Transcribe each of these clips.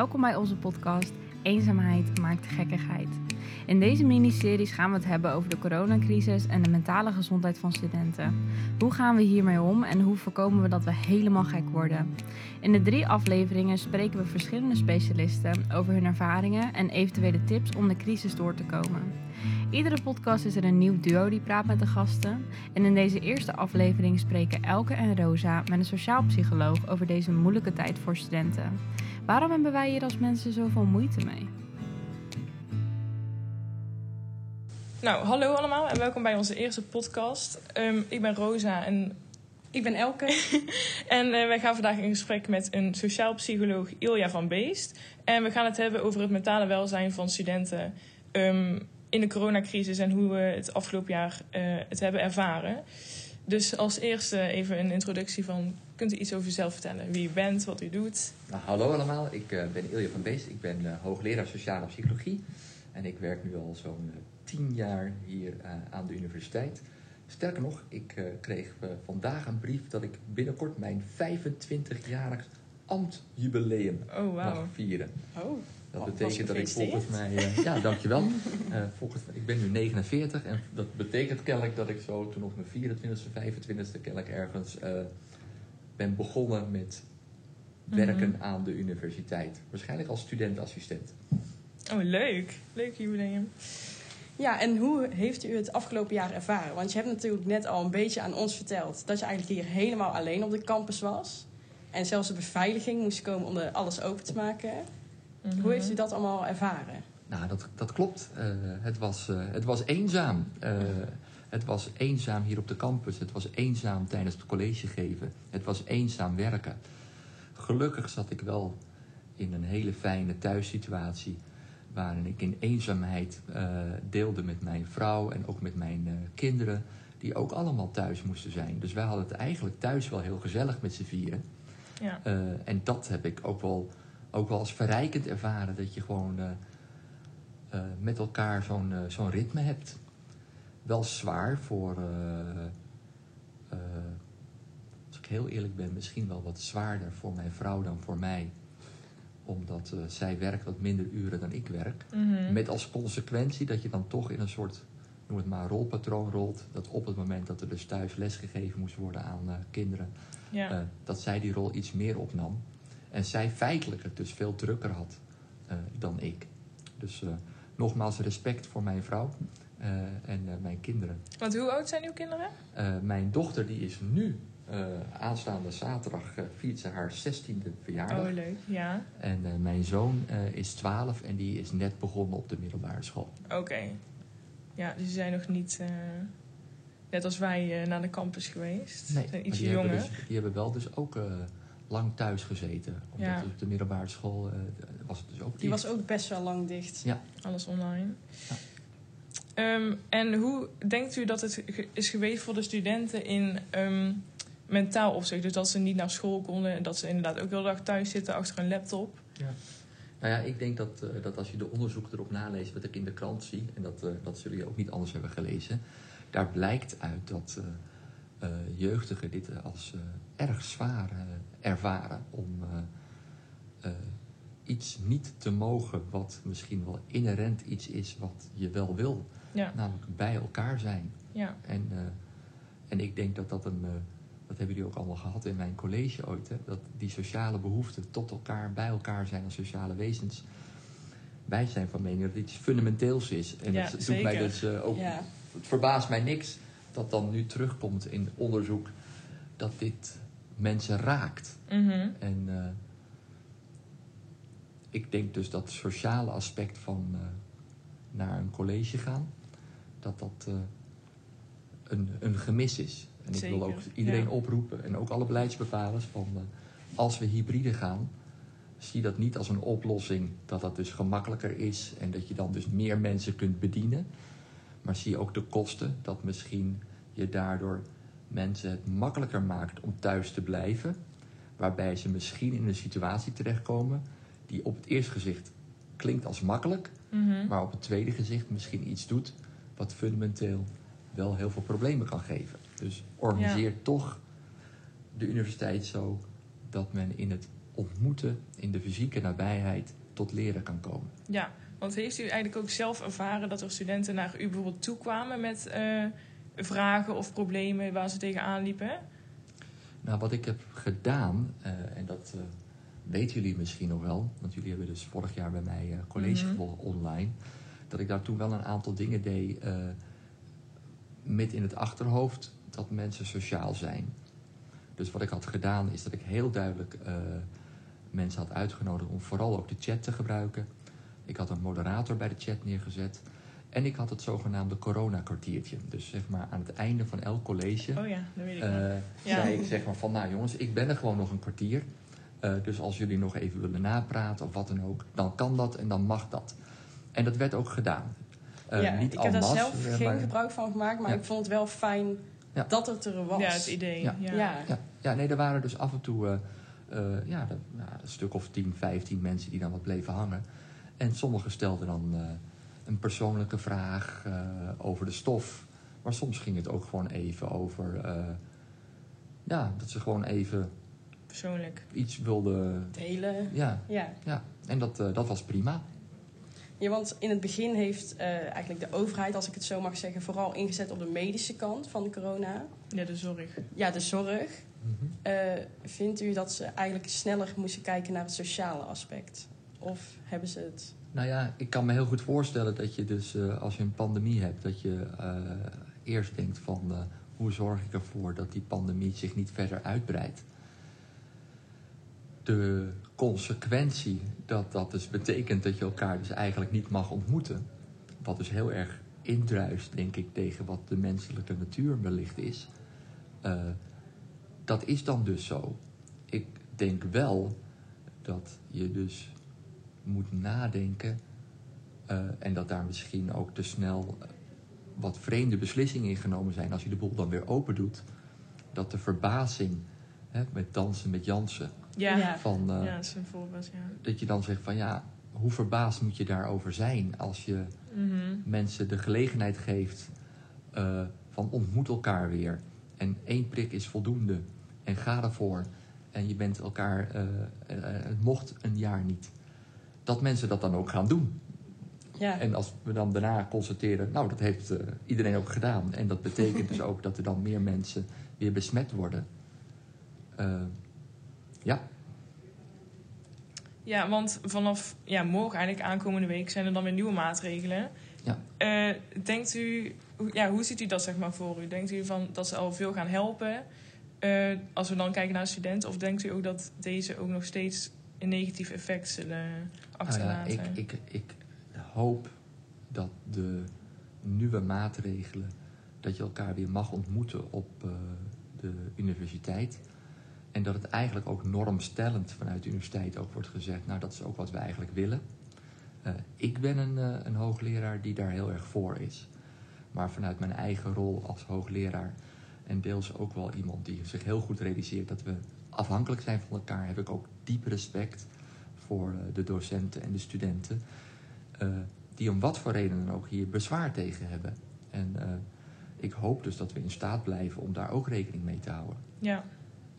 Welkom bij onze podcast Eenzaamheid maakt gekkigheid. In deze miniseries gaan we het hebben over de coronacrisis en de mentale gezondheid van studenten. Hoe gaan we hiermee om en hoe voorkomen we dat we helemaal gek worden? In de drie afleveringen spreken we verschillende specialisten over hun ervaringen en eventuele tips om de crisis door te komen. Iedere podcast is er een nieuw duo die praat met de gasten. En in deze eerste aflevering spreken Elke en Rosa met een sociaal psycholoog over deze moeilijke tijd voor studenten. Waarom hebben wij hier als mensen zoveel moeite mee? Nou, hallo allemaal en welkom bij onze eerste podcast. Ehm, ik ben Rosa en Ik ben Elke. En uh, wij gaan vandaag in gesprek met een sociaal psycholoog Ilja van Beest. En we gaan het hebben over het mentale welzijn van studenten um, in de coronacrisis en hoe we het afgelopen jaar uh, het hebben ervaren. Dus als eerste even een introductie van, kunt u iets over uzelf vertellen? Wie u bent, wat u doet? Nou, hallo allemaal, ik uh, ben Ilja van Beest. Ik ben uh, hoogleraar sociale psychologie. En ik werk nu al zo'n tien jaar hier aan de universiteit. Sterker nog, ik kreeg vandaag een brief dat ik binnenkort mijn 25-jarig ambtjubileum oh, wow. mag vieren. Oh, dat betekent dat ik volgens mij. Uh, ja, dankjewel. volgens, ik ben nu 49 en dat betekent kennelijk dat ik zo toen op mijn 24e, 25e kennelijk ergens ben begonnen met werken mm -hmm. aan de universiteit. Waarschijnlijk als studentassistent. Oh, leuk. Leuk jubileum. Ja, en hoe heeft u het afgelopen jaar ervaren? Want je hebt natuurlijk net al een beetje aan ons verteld dat je eigenlijk hier helemaal alleen op de campus was. En zelfs de beveiliging moest komen om alles open te maken. Mm -hmm. Hoe heeft u dat allemaal ervaren? Nou, dat, dat klopt. Uh, het, was, uh, het was eenzaam. Uh, het was eenzaam hier op de campus. Het was eenzaam tijdens het college geven. Het was eenzaam werken. Gelukkig zat ik wel in een hele fijne thuissituatie waarin ik in eenzaamheid uh, deelde met mijn vrouw en ook met mijn uh, kinderen, die ook allemaal thuis moesten zijn. Dus wij hadden het eigenlijk thuis wel heel gezellig met z'n vieren. Ja. Uh, en dat heb ik ook wel, ook wel als verrijkend ervaren, dat je gewoon met elkaar zo'n zo'n ritme hebt. Wel zwaar voor, als ik heel eerlijk ben, misschien wel wat zwaarder voor mijn vrouw dan voor mij omdat zij werkt wat minder uren dan ik werk. Mm -hmm. Met als consequentie dat je dan toch in een soort, noem het maar, rolpatroon rolt. Dat op het moment dat er dus thuis lesgegeven moest worden aan uh, kinderen, ja. uh, dat zij die rol iets meer opnam. En zij feitelijk het dus veel drukker had dan ik. Dus nogmaals respect voor mijn vrouw en mijn kinderen. Want hoe oud zijn uw kinderen? mijn dochter die is nu uh, aanstaande zaterdag uh, viert ze haar 16e verjaardag. Oh, leuk, ja. En uh, mijn zoon is 12 en die is net begonnen op de middelbare school. Oké. Okay. Ja, dus ze zijn nog niet, net als wij, naar de campus geweest. Nee, zijn ietsje die jonger. Hebben dus, die hebben wel dus ook lang thuis gezeten. Omdat Ja. op de middelbare school was het dus ook Die dicht. was ook best wel lang dicht. Ja. Alles online. Ja. Ehm, en hoe denkt u dat het ge- is geweest voor de studenten in ehm, mentaal opzicht? Dus dat ze niet naar school konden en dat ze inderdaad ook de hele dag thuis zitten achter een laptop. Nou ja, ik denk dat, eh, dat als je de onderzoeken erop naleest wat ik in de krant zie, en dat, eh, dat zullen je ook niet anders hebben gelezen, daar blijkt uit dat eh, jeugdigen dit als erg zwaar ervaren om iets niet te mogen wat misschien wel inherent iets is wat je wel wil, Ja, namelijk bij elkaar zijn. ja, En, en ik denk dat dat een. Dat hebben jullie ook allemaal gehad in mijn college ooit. Hè? Dat die sociale behoeften tot elkaar, bij elkaar zijn als sociale wezens. Wij zijn van mening dat dit iets fundamenteels is. En Ja, dat doet mij dus eh, ook. Ja. Het verbaast mij niks dat dan nu terugkomt in onderzoek dat dit mensen raakt. Mhm. En eh, ik denk dus dat het sociale aspect van eh, naar een college gaan, dat dat een, een gemis is. En ik wil ook iedereen ja. oproepen en ook alle beleidsbepalers van eh, als we hybride gaan, zie dat niet als een oplossing dat dat dus gemakkelijker is en dat je dan dus meer mensen kunt bedienen. Maar zie ook de kosten dat misschien je daardoor mensen het makkelijker maakt om thuis te blijven. Waarbij ze misschien in een situatie terechtkomen die op het eerste gezicht klinkt als makkelijk, Mhm. maar op het tweede gezicht misschien iets doet wat fundamenteel wel heel veel problemen kan geven. Dus organiseer toch de universiteit zo dat men in het ontmoeten in de fysieke nabijheid tot leren kan komen. Ja, want heeft u eigenlijk ook zelf ervaren dat er studenten naar u bijvoorbeeld toekwamen met eh, vragen of problemen waar ze tegenaan liepen? Nou, wat ik heb gedaan, eh, en dat eh, weten jullie misschien nog wel, want jullie hebben dus vorig jaar bij mij college gevolgd online, dat ik daar toen wel een aantal dingen deed met in het achterhoofd dat mensen sociaal zijn. Dus wat ik had gedaan is dat ik heel duidelijk eh, mensen had uitgenodigd om vooral ook de chat te gebruiken. Ik had een moderator bij de chat neergezet. En ik had het zogenaamde coronakwartiertje. Dus zeg maar aan het einde van elk college Oh ja, dat weet ik eh, Ja. zei ik zeg maar van, nou jongens, ik ben er gewoon nog een kwartier. Eh, dus als jullie nog even willen napraten of wat dan ook, dan kan dat en dan mag dat. En dat werd ook gedaan. Ja, niet ik heb daar zelf geen gebruik van gemaakt, maar Ja. ik vond het wel fijn Ja. dat het er was. Ja, het idee. Ja. Ja. Ja. Ja, ja, nee, er waren dus af en toe eh, eh, ja, de- nou, een stuk of 10, 15 mensen die dan wat bleven hangen. En sommigen stelden dan eh, een persoonlijke vraag eh, over de stof. Maar soms ging het ook gewoon even over... eh, ja, dat ze gewoon even persoonlijk. iets wilden... Delen. Ja, Ja. ja. en dat, eh, dat was prima. Ja, want in het begin heeft eh, eigenlijk de overheid, als ik het zo mag zeggen, vooral ingezet op de medische kant van de corona. Ja, de zorg. Ja, de zorg. Eh, vindt u dat ze eigenlijk sneller moesten kijken naar het sociale aspect? Of hebben ze het... Nou ja, ik kan me heel goed voorstellen dat je dus eh, als je een pandemie hebt, dat je eh, eerst denkt van eh, hoe zorg ik ervoor dat die pandemie zich niet verder uitbreidt. De consequentie dat dat dus betekent dat je elkaar dus eigenlijk niet mag ontmoeten, wat dus heel erg indruist, denk ik, tegen wat de menselijke natuur wellicht is, eh, dat is dan dus zo. Ik denk wel dat je dus moet nadenken eh, en dat daar misschien ook te snel eh, wat vreemde beslissingen in genomen zijn als je de boel dan weer open doet. Dat de verbazing hè, met dansen met Jansen, Ja, Ja. ja. van, eh, dat is een voorbeeld, ja. dat je dan zegt van ja, hoe verbaasd moet je daarover zijn als je Mhm. mensen de gelegenheid geeft eh, van ontmoet elkaar weer. En één prik is voldoende. En ga ervoor. En je bent elkaar, eh, het mocht een jaar niet. Dat mensen dat dan ook gaan doen. Ja, En als we dan daarna constateren, nou dat heeft eh, iedereen ook gedaan. En dat betekent dus ook dat er dan meer mensen weer besmet worden. Ja, Ja, want vanaf ja, morgen, eigenlijk aankomende week, zijn er dan weer nieuwe maatregelen. Ja. Eh, denkt u, hoe- ja, hoe ziet u dat zeg maar voor u? Denkt u van dat ze al veel gaan helpen eh, als we dan kijken naar de studenten? Of denkt u ook dat deze ook nog steeds een negatief effect zullen Nou ja, achterlaten? ik, ik, ik hoop dat de nieuwe maatregelen, dat je elkaar weer mag ontmoeten op eh, de universiteit. En dat het eigenlijk ook normstellend vanuit de universiteit ook wordt gezegd, nou dat is ook wat we eigenlijk willen. Eh, ik ben een, eh, een hoogleraar die daar heel erg voor is. Maar vanuit mijn eigen rol als hoogleraar en deels ook wel iemand die zich heel goed realiseert dat we afhankelijk zijn van elkaar, heb ik ook diep respect voor eh, de docenten en de studenten. die om wat voor reden dan ook hier bezwaar tegen hebben. En ik hoop dus dat we in staat blijven om daar ook rekening mee te houden. Ja,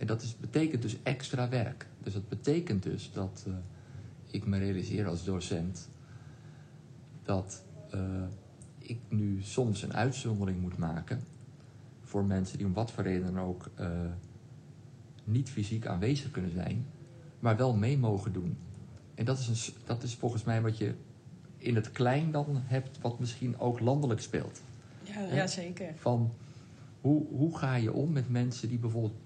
En dat is, betekent dus extra werk. Dus dat betekent dus dat eh, ik me realiseer als docent dat eh, ik nu soms een uitzondering moet maken voor mensen die om wat voor reden dan ook eh, niet fysiek aanwezig kunnen zijn, maar wel mee mogen doen. En dat is, een, dat is volgens mij wat je in het klein dan hebt, wat misschien ook landelijk speelt. ja, ja zeker. Van hoe, hoe ga je om met mensen die bijvoorbeeld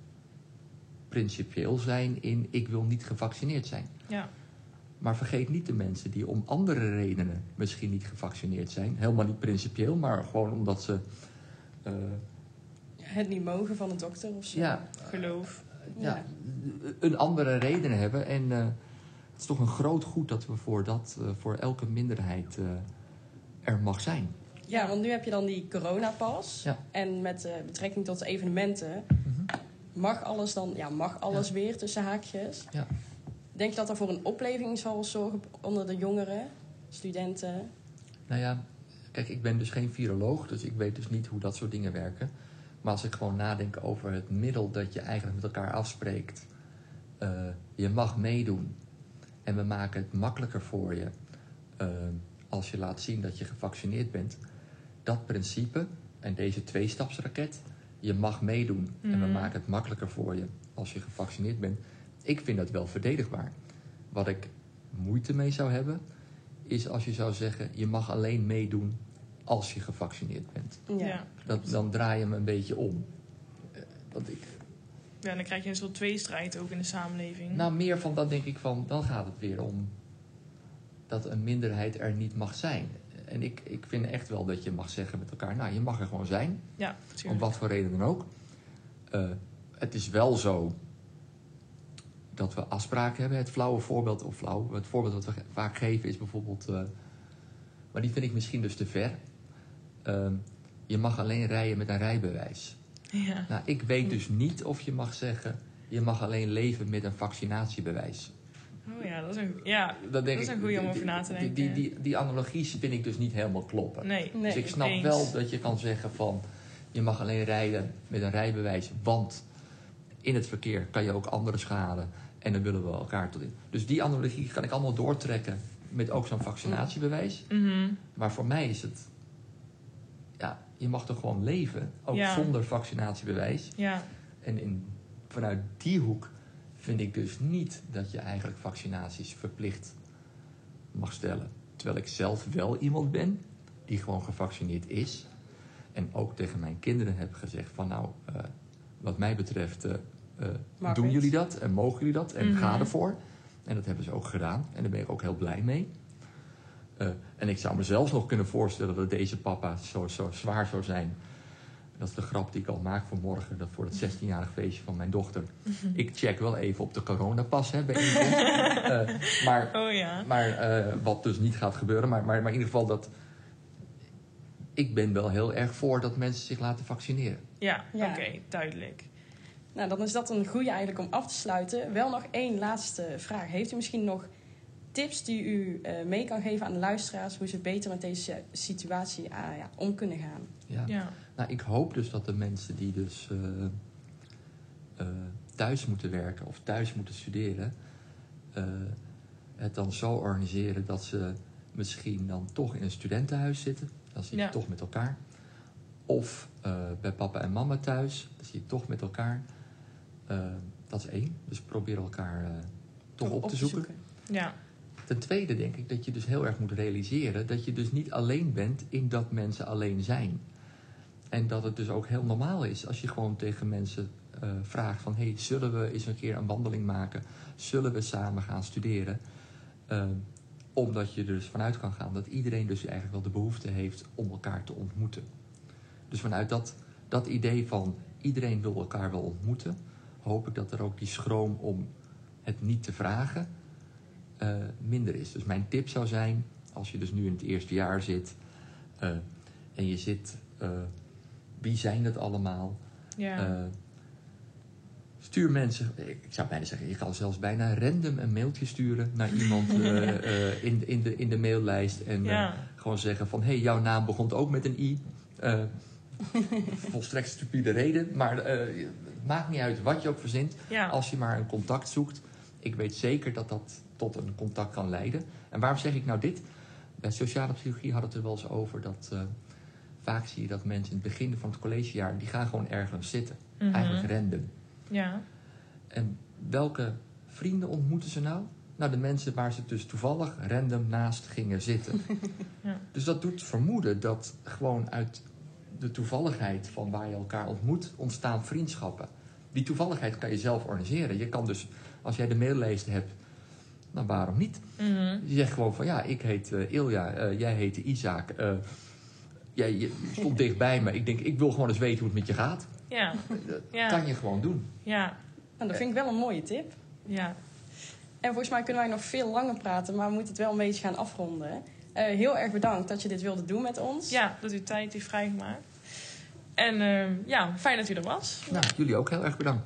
principieel zijn in ik wil niet gevaccineerd zijn. ja, Maar vergeet niet de mensen die om andere redenen misschien niet gevaccineerd zijn. Helemaal niet principieel, maar gewoon omdat ze eh, Het niet mogen van de dokter of zo. ja, geloof. ja, een andere reden hebben. En eh, het is toch een groot goed dat we voor, dat, eh, voor elke minderheid eh, er mag zijn. Ja, want nu heb je dan die coronapas. Ja. En met eh, betrekking tot evenementen mag alles dan, ja, mag alles weer tussen haakjes. Ja. Denk je dat er voor een opleving zal zorgen onder de jongeren, studenten? Nou ja, kijk, ik ben dus geen viroloog, dus ik weet dus niet hoe dat soort dingen werken. Maar als ik gewoon nadenk over het middel dat je eigenlijk met elkaar afspreekt, eh, je mag meedoen en we maken het makkelijker voor je eh, als je laat zien dat je gevaccineerd bent. Dat principe en deze tweestapsraket, je mag meedoen en we Mhm. maken het makkelijker voor je als je gevaccineerd bent. Ik vind dat wel verdedigbaar. Wat ik moeite mee zou hebben, is als je zou zeggen: je mag alleen meedoen als je gevaccineerd bent. Ja. Ja. Dat, dan draai je hem een beetje om. Eh, Want ik, ja, dan krijg je een soort tweestrijd ook in de samenleving. nou, meer van dat denk ik van, dan gaat het weer om dat een minderheid er niet mag zijn. En ik, ik vind echt wel dat je mag zeggen met elkaar, nou, je mag er gewoon zijn, ja, om wat voor reden dan ook. Eh, het is wel zo dat we afspraken hebben. Het flauwe voorbeeld, of flauw, het voorbeeld dat we vaak geven is bijvoorbeeld, eh, maar die vind ik misschien dus te ver. Ehm, je mag alleen rijden met een rijbewijs. Ja. Nou, ik weet dus niet of je mag zeggen, je mag alleen leven met een vaccinatiebewijs. Oh ja, dat is een, ja, Dat, denk Dat is ik- een goeie om die- over na te die- denken. Die, die, die analogie vind ik dus niet helemaal kloppen. nee. Nee. dus ik snap eens. wel dat je kan zeggen van, je mag alleen rijden met een rijbewijs, want in het verkeer kan je ook andere schade en dan willen we elkaar tot in. Dus die analogie kan ik allemaal doortrekken met ook zo'n vaccinatiebewijs. Mhm. Maar voor mij is het, ja, je mag toch gewoon leven, ook Ja. zonder vaccinatiebewijs. Ja, En in, vanuit die hoek vind ik dus niet dat je eigenlijk vaccinaties verplicht mag stellen. Terwijl ik zelf wel iemand ben die gewoon gevaccineerd is. En ook tegen mijn kinderen heb gezegd van nou, eh, wat mij betreft eh, eh, doen jullie dat en mogen jullie dat en Mhm. ga ervoor. En dat hebben ze ook gedaan en daar ben ik ook heel blij mee. Eh, en ik zou me zelfs nog kunnen voorstellen dat deze papa zo, zo zwaar zou zijn. Dat is de grap die ik al maak voor morgen, dat voor het 16-jarig feestje van mijn dochter. Ik check wel even op de coronapas hè, bij. Eh, maar oh ja. maar eh, wat dus niet gaat gebeuren. Maar, maar, maar in ieder geval dat. Ik ben wel heel erg voor dat mensen zich laten vaccineren. Ja, Ja. oké, duidelijk. Nou, dan is dat een goede eigenlijk om af te sluiten. Wel nog één laatste vraag. Heeft u misschien nog tips die u eh, mee kan geven aan de luisteraars... hoe ze beter met deze situatie ah, ja, om kunnen gaan? Ja. Ja. Nou, ik hoop dus dat de mensen die dus eh, eh, thuis moeten werken of thuis moeten studeren, eh, het dan zo organiseren dat ze misschien dan toch in een studentenhuis zitten. Dan zit je Ja. toch met elkaar. Of bij papa en mama thuis, dan zit je toch met elkaar. Dat is één. Dus probeer elkaar toch op, te zoeken. Ja. Ten tweede denk ik dat je dus heel erg moet realiseren dat je dus niet alleen bent in dat mensen alleen zijn. En dat het dus ook heel normaal is als je gewoon tegen mensen eh, vraagt van... hey, zullen we eens een keer een wandeling maken? Zullen we samen gaan studeren? Eh, omdat je er dus vanuit kan gaan dat iedereen dus eigenlijk wel de behoefte heeft om elkaar te ontmoeten. Dus vanuit dat, dat idee van iedereen wil elkaar wel ontmoeten... hoop ik dat er ook die schroom om het niet te vragen eh, minder is. Dus mijn tip zou zijn, als je dus nu in het eerste jaar zit en je zit, wie zijn het allemaal? Ja. Eh, stuur mensen, ik zou bijna zeggen, je kan zelfs bijna random een mailtje sturen naar iemand eh, eh, in, in, de, in de maillijst en ja. gewoon zeggen van, hé, hey, jouw naam begon ook met een i. Volstrekt stupide reden, maar het maakt niet uit wat je ook verzint. Ja. Als je maar een contact zoekt, ik weet zeker dat dat tot een contact kan leiden. En waarom zeg ik nou dit? Bij sociale psychologie hadden we het er wel eens over dat vaak zie je dat mensen in het begin van het collegejaar, die gaan gewoon ergens zitten. Mhm. Eigenlijk random. Ja. En welke vrienden ontmoeten ze nou? Nou, de mensen waar ze dus toevallig random naast gingen zitten. Ja. Dus dat doet vermoeden dat gewoon uit de toevalligheid van waar je elkaar ontmoet, ontstaan vriendschappen. Die toevalligheid kan je zelf organiseren. Je kan dus, als jij de maillijst hebt, nou waarom niet? Mhm. Je zegt gewoon van ja, ik heet eh, Ilja, eh, jij heet Isaac. eh, jij je stond dichtbij me. Ik denk, ik wil gewoon eens weten hoe het met je gaat. Ja. Dat Ja. kan je gewoon doen. Ja. Nou, dat vind ik wel een mooie tip. Ja. En volgens mij kunnen wij nog veel langer praten, maar we moeten het wel een beetje gaan afronden. hè. Eh, heel erg bedankt dat je dit wilde doen met ons. Ja, dat u tijd heeft vrijgemaakt. En ehm, ja, fijn dat u er was. Nou, jullie ook heel erg bedankt.